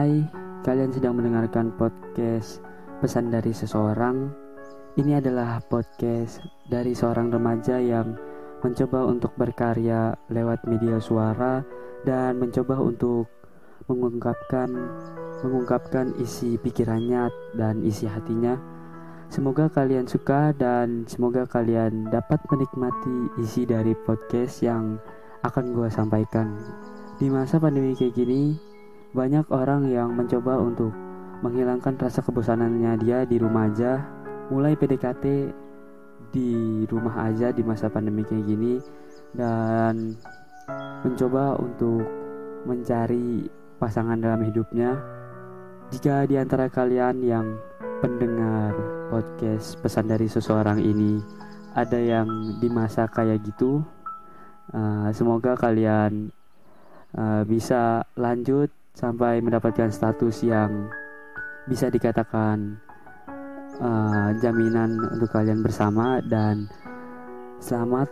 Hai, kalian sedang mendengarkan podcast Pesan dari Seseorang. Ini adalah podcast dari seorang remaja yang mencoba untuk berkarya lewat media suara dan mencoba untuk mengungkapkan mengungkapkan isi pikirannya dan isi hatinya. Semoga kalian suka dan semoga kalian dapat menikmati isi dari podcast yang akan gue sampaikan. Di masa pandemi kayak gini, banyak orang yang mencoba untuk menghilangkan rasa kebosanannya dia di rumah aja, mulai PDKT di rumah aja di masa pandemi kayak gini dan mencoba untuk mencari pasangan dalam hidupnya. Jika di antara kalian yang pendengar podcast pesan dari seseorang ini ada yang di masa kayak gitu, uh, semoga kalian uh, bisa lanjut sampai mendapatkan status yang bisa dikatakan uh, jaminan untuk kalian bersama dan selamat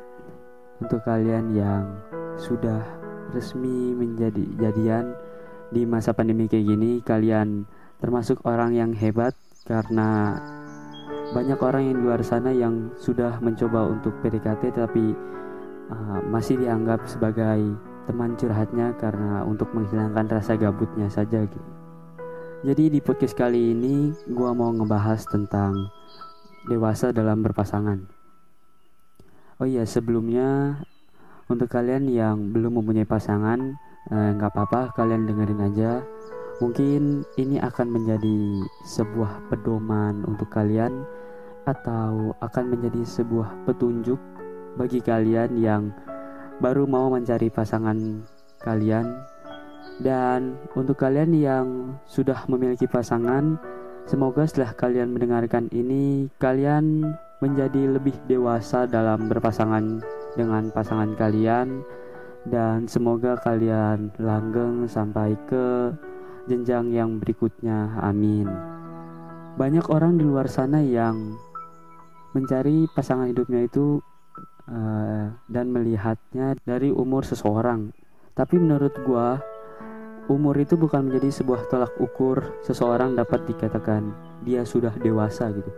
untuk kalian yang sudah resmi menjadi jadian di masa pandemi kayak gini. Kalian termasuk orang yang hebat karena banyak orang yang di luar sana yang sudah mencoba untuk PDKT tapi uh, masih dianggap sebagai teman curhatnya karena untuk menghilangkan rasa gabutnya saja gitu. Jadi di podcast kali ini gua mau ngebahas tentang dewasa dalam berpasangan. Oh iya sebelumnya untuk kalian yang belum mempunyai pasangan eh, nggak eh, apa-apa kalian dengerin aja. Mungkin ini akan menjadi sebuah pedoman untuk kalian atau akan menjadi sebuah petunjuk bagi kalian yang baru mau mencari pasangan kalian. Dan untuk kalian yang sudah memiliki pasangan semoga setelah kalian mendengarkan ini kalian menjadi lebih dewasa dalam berpasangan dengan pasangan kalian. Dan semoga kalian langgeng sampai ke jenjang yang berikutnya. Amin. Banyak orang di luar sana yang mencari pasangan hidupnya itu uh, dan melihatnya dari umur seseorang. Tapi menurut gua, umur itu bukan menjadi sebuah tolak ukur seseorang dapat dikatakan dia sudah dewasa gitu.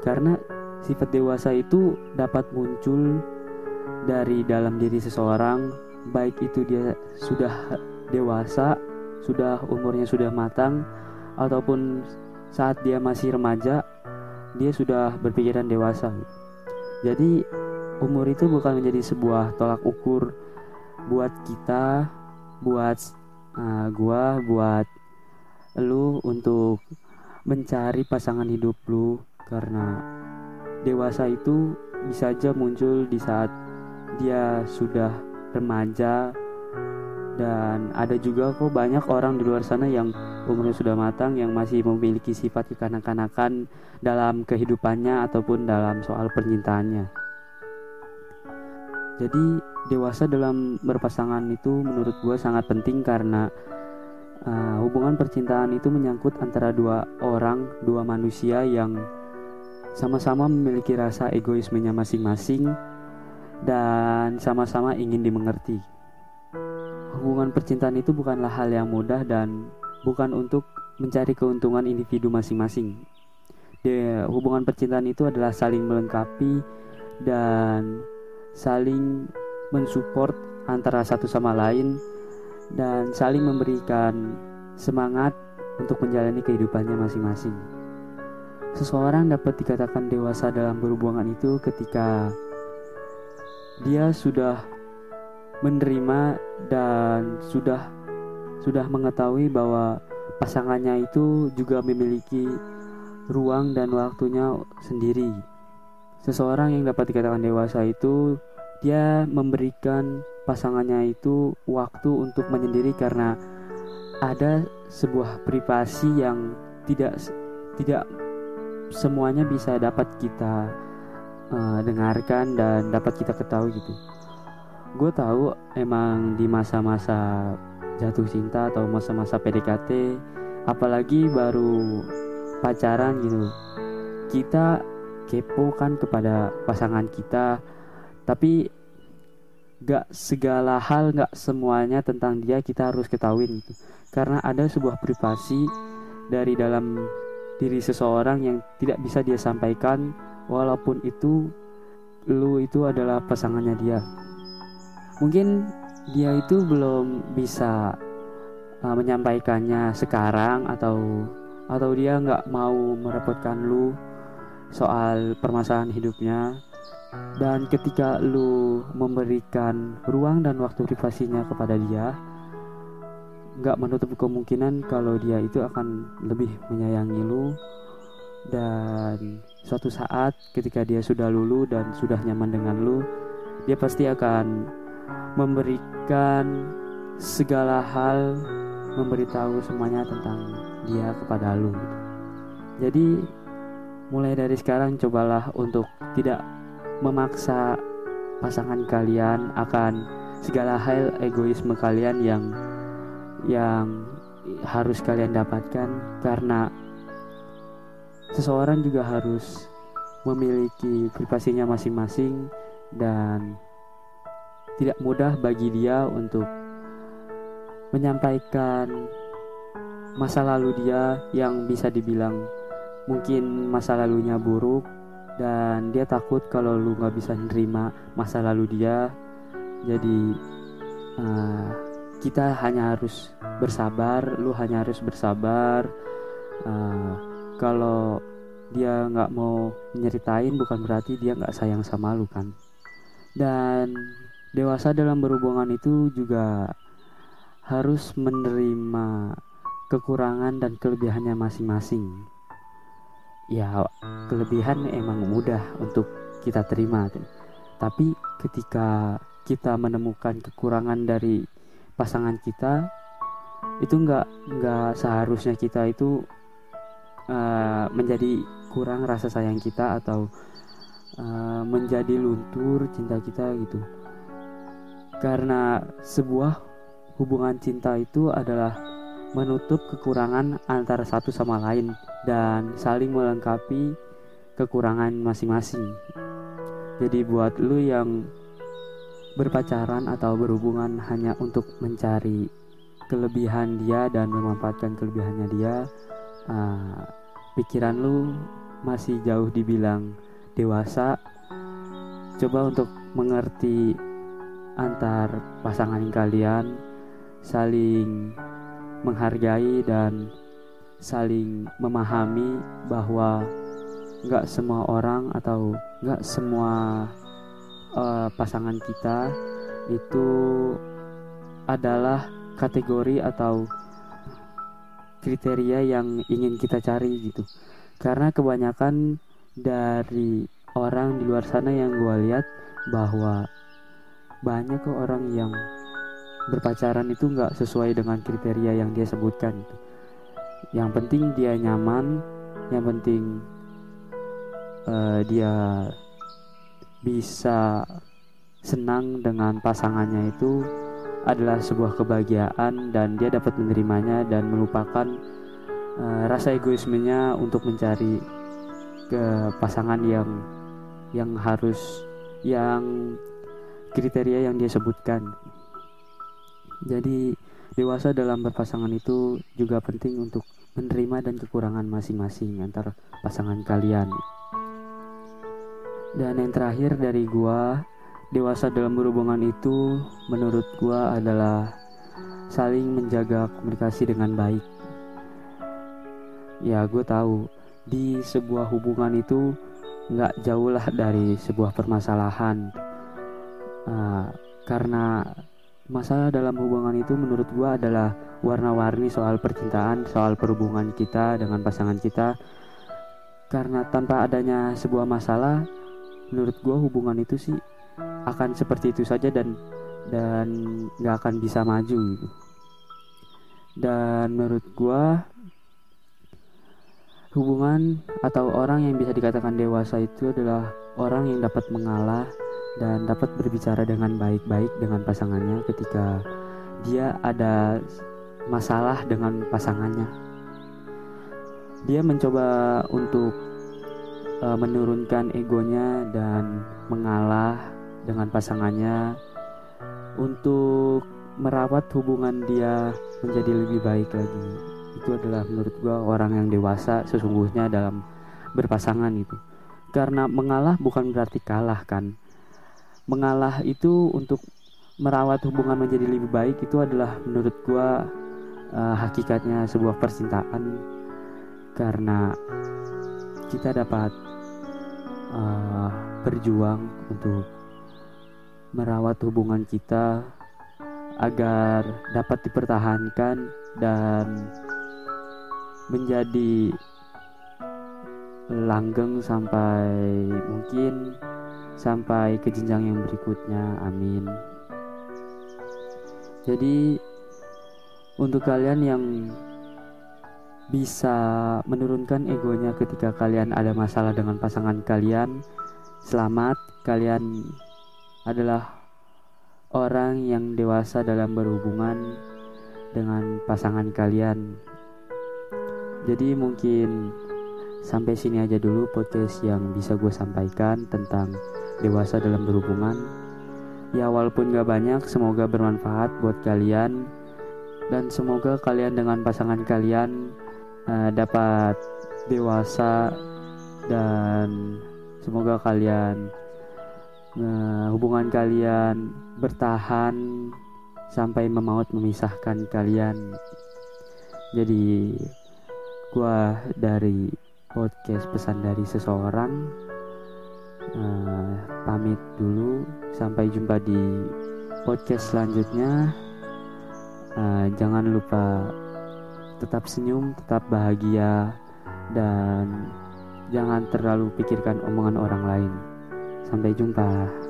Karena sifat dewasa itu dapat muncul dari dalam diri seseorang, baik itu dia sudah dewasa, sudah umurnya sudah matang ataupun saat dia masih remaja, dia sudah berpikiran dewasa. Jadi umur itu bukan menjadi sebuah tolak ukur buat kita, buat uh, gua, buat lu untuk mencari pasangan hidup lu karena dewasa itu bisa aja muncul di saat dia sudah remaja dan ada juga kok banyak orang di luar sana yang umurnya sudah matang yang masih memiliki sifat kekanak-kanakan dalam kehidupannya ataupun dalam soal percintaannya. Jadi dewasa dalam berpasangan itu menurut gue sangat penting karena uh, hubungan percintaan itu menyangkut antara dua orang, dua manusia yang sama-sama memiliki rasa egoismenya masing-masing dan sama-sama ingin dimengerti. Hubungan percintaan itu bukanlah hal yang mudah dan bukan untuk mencari keuntungan individu masing-masing. Hubungan percintaan itu adalah saling melengkapi dan saling mensupport antara satu sama lain dan saling memberikan semangat untuk menjalani kehidupannya masing-masing. Seseorang dapat dikatakan dewasa dalam berhubungan itu ketika dia sudah menerima dan sudah sudah mengetahui bahwa pasangannya itu juga memiliki ruang dan waktunya sendiri Seseorang yang dapat dikatakan dewasa itu dia memberikan pasangannya itu waktu untuk menyendiri karena ada sebuah privasi yang tidak tidak semuanya bisa dapat kita uh, dengarkan dan dapat kita ketahui gitu. Gue tahu emang di masa-masa jatuh cinta atau masa-masa PDKT, apalagi baru pacaran gitu, kita kepo kan kepada pasangan kita. Tapi gak segala hal gak semuanya tentang dia kita harus ketahuin gitu. Karena ada sebuah privasi dari dalam diri seseorang yang tidak bisa dia sampaikan walaupun itu lu itu adalah pasangannya dia. Mungkin dia itu belum bisa uh, menyampaikannya sekarang atau atau dia nggak mau merepotkan lu soal permasalahan hidupnya. Dan ketika lu memberikan ruang dan waktu privasinya kepada dia nggak menutup kemungkinan kalau dia itu akan lebih menyayangi lu. Dan suatu saat ketika dia sudah lulu dan sudah nyaman dengan lu dia pasti akan memberikan segala hal memberitahu semuanya tentang dia kepada lu jadi mulai dari sekarang cobalah untuk tidak memaksa pasangan kalian akan segala hal egoisme kalian yang yang harus kalian dapatkan. Karena seseorang juga harus memiliki privasinya masing-masing dan tidak mudah bagi dia untuk menyampaikan masa lalu dia yang bisa dibilang mungkin masa lalunya buruk dan dia takut kalau lu nggak bisa nerima masa lalu dia. Jadi uh, kita hanya harus bersabar lu hanya harus bersabar. Uh, kalau dia nggak mau nyeritain bukan berarti dia nggak sayang sama lu kan? Dan dewasa dalam berhubungan itu juga harus menerima kekurangan dan kelebihannya masing-masing ya kelebihan emang mudah untuk kita terima tapi ketika kita menemukan kekurangan dari pasangan kita itu nggak nggak seharusnya kita itu uh, menjadi kurang rasa sayang kita atau uh, menjadi luntur cinta kita gitu. Karena sebuah hubungan cinta itu adalah menutup kekurangan antara satu sama lain dan saling melengkapi kekurangan masing-masing. Jadi buat lu yang berpacaran atau berhubungan hanya untuk mencari kelebihan dia dan memanfaatkan kelebihannya dia uh, pikiran lu masih jauh dibilang dewasa. Coba untuk mengerti antar pasangan kalian saling menghargai dan saling memahami bahwa nggak semua orang atau nggak semua uh, pasangan kita itu adalah kategori atau kriteria yang ingin kita cari gitu. Karena kebanyakan dari orang di luar sana yang gue lihat bahwa banyak kok orang yang berpacaran itu nggak sesuai dengan kriteria yang dia sebutkan gitu. yang penting dia nyaman yang penting uh, dia bisa senang dengan pasangannya itu adalah sebuah kebahagiaan dan dia dapat menerimanya dan melupakan uh, rasa egoismenya untuk mencari ke pasangan yang yang harus yang kriteria yang dia sebutkan. Jadi dewasa dalam berpasangan itu juga penting untuk menerima dan kekurangan masing-masing antar pasangan kalian. Dan yang terakhir dari gua, dewasa dalam berhubungan itu menurut gua adalah saling menjaga komunikasi dengan baik. Ya, gue tahu di sebuah hubungan itu nggak jauh lah dari sebuah permasalahan. Uh, karena masalah dalam hubungan itu menurut gua adalah warna-warni soal percintaan, soal perhubungan kita dengan pasangan kita. Karena tanpa adanya sebuah masalah, menurut gue hubungan itu sih akan seperti itu saja dan dan nggak akan bisa maju gitu dan menurut gue hubungan atau orang yang bisa dikatakan dewasa itu adalah orang yang dapat mengalah dan dapat berbicara dengan baik-baik dengan pasangannya ketika dia ada masalah dengan pasangannya. Dia mencoba untuk uh, menurunkan egonya dan mengalah dengan pasangannya untuk merawat hubungan dia menjadi lebih baik lagi. Itu adalah menurut gua orang yang dewasa sesungguhnya dalam berpasangan itu karena mengalah bukan berarti kalah kan mengalah itu untuk merawat hubungan menjadi lebih baik itu adalah menurut gua uh, hakikatnya sebuah percintaan. Karena kita dapat uh, berjuang untuk merawat hubungan kita agar dapat dipertahankan dan menjadi langgeng sampai mungkin sampai ke jenjang yang berikutnya amin jadi untuk kalian yang bisa menurunkan egonya ketika kalian ada masalah dengan pasangan kalian. Selamat, kalian adalah orang yang dewasa dalam berhubungan dengan pasangan kalian. Jadi mungkin sampai sini aja dulu podcast yang bisa gue sampaikan tentang dewasa dalam berhubungan. Ya walaupun gak banyak, semoga bermanfaat buat kalian. Dan semoga kalian dengan pasangan kalian uh, dapat dewasa. Dan semoga kalian uh, hubungan kalian bertahan sampai memaut memisahkan kalian. Jadi gua dari podcast pesan dari seseorang uh, pamit dulu sampai jumpa di podcast selanjutnya uh, jangan lupa tetap senyum, tetap bahagia, dan jangan terlalu pikirkan omongan orang lain. Sampai jumpa.